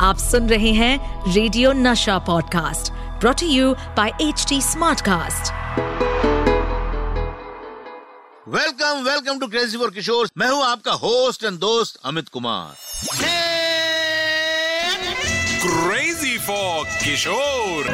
आप सुन रहे हैं radio Nasha podcast brought you by H T Smartcast welcome welcome to crazy for Kishore मैं हूँ आपका होस्ट एंड दोस्त अमित कुमार। क्रेजी फॉर किशोर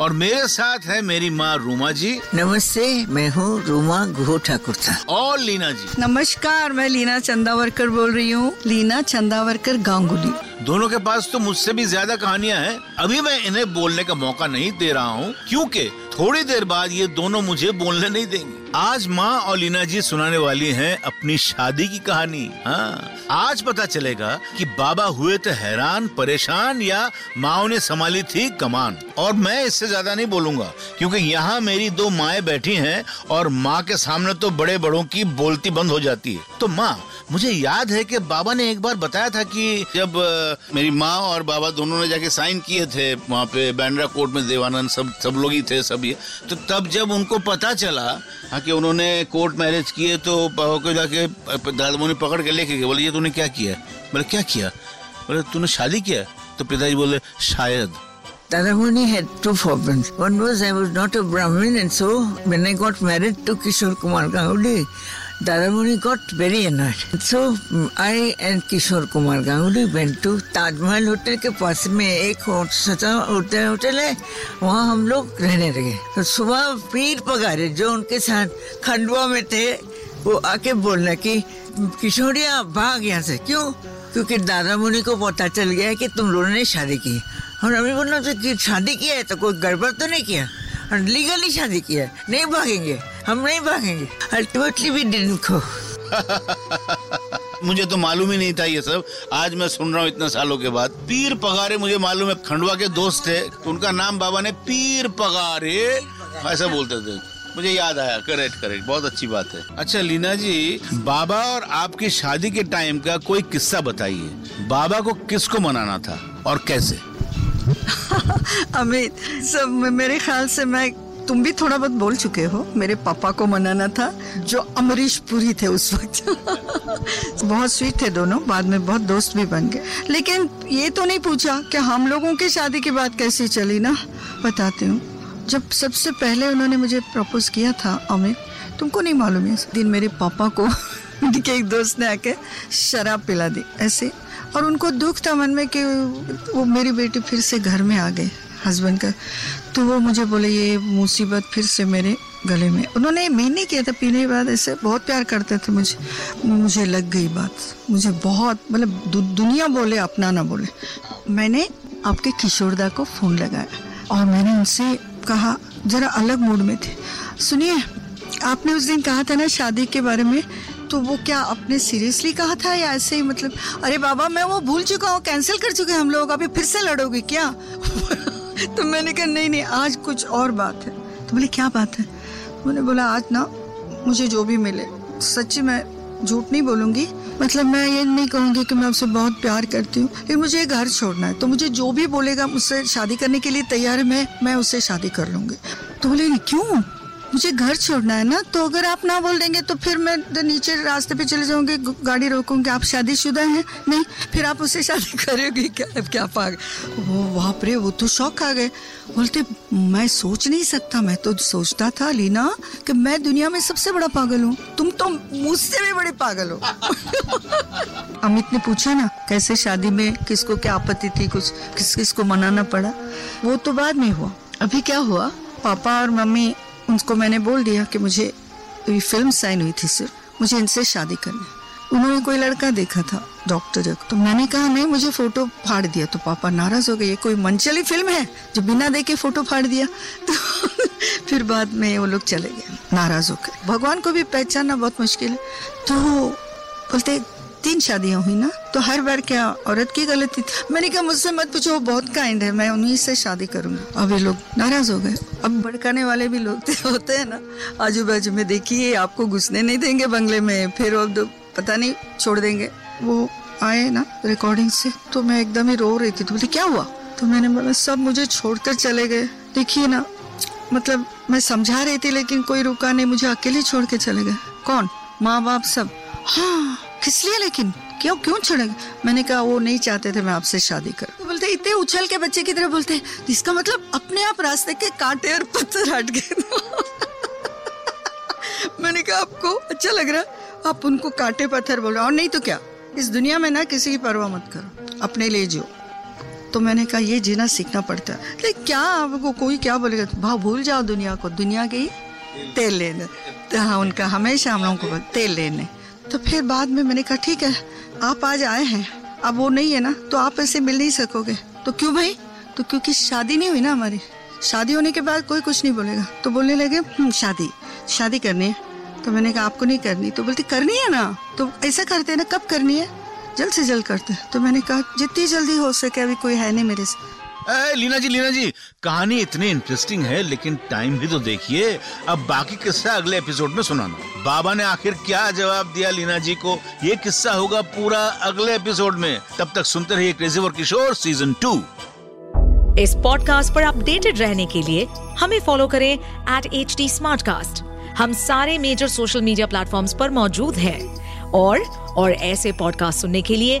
और मेरे साथ है मेरी माँ रूमा जी। नमस्ते मैं हूँ रूमा गुहो ठाकुर था। और लीना जी। नमस्कार मैं लीना चंदावरकर बोल रही हूँ। लीना चंदावरकर गांगुली। दोनों के पास तो मुझसे भी ज़्यादा कहानियाँ हैं। अभी मैं इन्हें बोलने का मौका नहीं दे रहा हूँ, क्योंकि थोड़ी देर बाद ये दोनों मुझे बोलने नहीं देंगे। आज माँ और लीना जी सुनाने वाली हैं अपनी शादी की कहानी। हाँ आज पता चलेगा कि बाबा हुए तो हैरान, परेशान या माँ ने संभाली थी कमान। और मैं इससे ज़्यादा नहीं बोलूँगा, क्योंकि यहाँ मेरी दो माए बैठी हैं और माँ के सामने तो बड़े बड़ों की बोलती बंद हो जाती है। तो माँ, मुझे याद है कि बाबा ने एक बार बताया था कि जब मेरी माँ और बाबा दोनों ने जाके साइन किए थे वहाँ पे बैंड्रा कोर्ट में देवानंद सब सब लोग ही थे सब ये। तो तब जब उनको पता चला हाँ कि उन्होंने कोर्ट मैरिज किए तो को जाके दादा ने पकड़ के लेके गए। बोले ये तूने क्या किया? बोले क्या किया? बोले तूने शादी किया? तो पिताजी बोले शायद। Tadamuni had two problems. One was I was not a Brahmin and so when I got married to Kishore Kumar Ganguly, Dadamuni got very annoyed. Mm, I and Kishore Kumar Ganguly went Taj Mahal hotel के पास में एक hotel hotel है। वहाँ हम लोग रहने लगे। तो सुबह पीर पगारे जो उनके साथ खंडवा में थे वो आके बोलना कि किशोरिया भाग यहाँ से। क्यों? क्योंकि दादा मुनि को पता चल गया है कि तुम लोगों ने शादी की और अभी बोलना तो कि शादी किया है तो कोई गड़बड़ तो नहीं किया? और लीगली शादी किया है। नहीं भागेंगे। हम नहीं भागेंगे। अल्टीमेटली भी डिडंट खो मुझे तो मालूम ही नहीं था ये सब। आज मैं सुन रहा हूँ इतने सालों के बाद। पीर पगारे मुझे मालूम है खंडवा के दोस्त थे। तो उनका नाम बाबा ने पीर पगारे। ऐसा बोलते थे। मुझे याद आया। करेक्ट करेक्ट बहुत अच्छी बात है। अच्छा लीना जी बाबा और आपकी शादी के टाइम का कोई किस्सा बताइए। बाबा को किसको मनाना था और कैसे? अमित सब मेरे ख्याल से मैं तुम भी थोड़ा बहुत बोल चुके हो, मेरे पापा को मनाना था, जो अमरीश पुरी थे उस वक्त। बहुत स्वीट थे दोनों, बाद में बहुत दोस्त भी बन गए। लेकिन ये तो नहीं पूछा कि हम लोगों की शादी की बात कैसी चली ना? बताती हूँ। जब सबसे पहले उन्होंने मुझे प्रपोज किया था, अमित, तुमको नहीं मालूम है दिन मेरे पापा को उनके एक दोस्त ने आके शराब पिला दी, ऐसे। और उनको दुख था मन में कि वो मेरी बेटी फिर से घर में आ गए हस्बैंड का तो वो मुझे बोले ये मुसीबत फिर से मेरे गले में। उन्होंने महीने किया था पीने के बाद ऐसे बहुत प्यार करते थे मुझे। मुझे लग गई बात। मुझे बहुत मतलब दु, दुनिया बोले अपना ना बोले। मैंने आपके किशोरदा को फ़ोन लगाया और मैंने उनसे कहा जरा अलग मूड में थे। सुनिए आपने उस दिन कहा था ना शादी के बारे में तो वो क्या आपने सीरियसली कहा था या ऐसे ही मतलब अरे बाबा मैं वो भूल चुका हूँ कैंसिल कर चुके हम लोग अभी फिर से लड़ोगे क्या? तो मैंने कहा, नहीं नहीं, आज कुछ और बात है। तो बोले, क्या बात है? मैंने बोला, आज ना मुझे जो भी मिले, सच्ची मैं झूठ नहीं बोलूँगी। मतलब मैं ये नहीं कहूँगी कि मैं उससे बहुत प्यार करती हूँ, लेकिन मुझे ये घर छोड़ना है। तो मुझे जो भी बोलेगा, मुझसे शादी करने के लिए तैयार है, मैं मैं उससे शादी कर लूँगी। तो बोले क्यों? मुझे घर छोड़ना है ना तो अगर आप ना बोल देंगे तो फिर मैं नीचे रास्ते पे चले जाऊँगी गाड़ी रोकूँगी। आप शादीशुदा हैं? नहीं फिर आप उससे शादी करोगी क्या? क्या पाग वो बाप रे वो तो शौक आ गए। बोलते मैं सोच नहीं सकता मैं तो सोचता था लीना कि मैं दुनिया में सबसे बड़ा पागल हूँ। तुम तो मुझसे भी बड़े पागल हो। अमित ने पूछा ना कैसे शादी में किसको क्या आपत्ति थी कुछ किस किस को मनाना पड़ा? वो तो बाद में हुआ। अभी क्या हुआ? पापा और मम्मी उनको मैंने बोल दिया कि मुझे फ़िल्म साइन हुई थी सर मुझे इनसे शादी करनी उन्होंने कोई लड़का देखा था, डॉक्टर जग। तो मैंने कहा, नहीं, मुझे फ़ोटो फाड़ दिया। तो पापा नाराज़ हो गए, ये कोई मनचली फ़िल्म है जो बिना देखे फ़ोटो फाड़ दिया? तो फिर बाद में वो लोग चले गए, नाराज़ होकर। भगवान को भी पहचानना बहुत मुश्किल है। तो बोलते तीन शादियाँ हुई ना तो हर बार क्या औरत की गलती थी? मैंने कहा, मुझसे मत पूछो, वो बहुत काइंड है, मैं उन्हीं से शादी करूँगा। अब ये लोग नाराज़ हो गए। अब भड़काने वाले भी लोग होते हैं ना। आजू बाजू में देखिए, आपको घुसने नहीं देंगे बंगले में, फिर अब पता नहीं, छोड़ देंगे। वो आए ना रिकॉर्डिंग से तो मैं एकदम ही रो रही थी। तो बोली, क्या हुआ? तो मैंने बोला, सब मुझे छोड़कर चले गए। देखिए ना मतलब मैं समझा रही थी, लेकिन कोई रुका नहीं, मुझे अकेले छोड़ के चले गए। कौन? माँ बाप सब। हाँ किस लिए लेकिन क्यों क्यों छोड़ेंगे मैंने कहा, वो नहीं चाहते थे मैं आपसे शादी कर. तो बोलते, इतने उछल के बच्चे की तरह बोलते इसका मतलब अपने आप रास्ते के कांटे और पत्थर हट गए मैंने कहा, आपको अच्छा लग रहा आप उनको कांटे पत्थर बोल रहे और नहीं तो क्या, इस दुनिया में ना किसी की परवाह मत करो, अपने लिए जियो। तो मैंने कहा, ये जीना सीखना पड़ता है। लेकिन क्या आपको कोई क्या बोलेगा? भाव भूल जाओ दुनिया को, दुनिया के ही तेल लेने। तो हाँ उनका हमेशा हम लोगों को तेल लेने। तो फिर बाद में मैंने कहा ठीक है आप आज आए हैं। अब वो नहीं है ना तो आप ऐसे मिल नहीं सकोगे। तो क्यों भाई? तो क्योंकि शादी नहीं हुई ना हमारी। शादी होने के बाद कोई कुछ नहीं बोलेगा। तो बोलने लगे "हम्म, शादी शादी करनी है। तो मैंने कहा आपको नहीं करनी। तो बोलती करनी है ना? तो ऐसा करते हैं ना कब करनी है? जल्द से जल्द करते। तो मैंने कहा जितनी जल्दी हो सके अभी कोई है नहीं मेरे से। ए, लीना जी लीना जी कहानी इतनी इंटरेस्टिंग है लेकिन टाइम भी तो देखिए। अब बाकी किस्सा अगले एपिसोड में सुनाना। बाबा ने आखिर क्या जवाब दिया लीना जी को? ये किस्सा होगा पूरा अगले एपिसोड में। तब तक सुनते रहिए crazy for Kishore season two इस पॉडकास्ट पर अपडेटेड रहने के लिए हमें फॉलो करें एट एच हम सारे मेजर सोशल मीडिया प्लेटफॉर्म पर मौजूद है। और और ऐसे पॉडकास्ट सुनने के लिए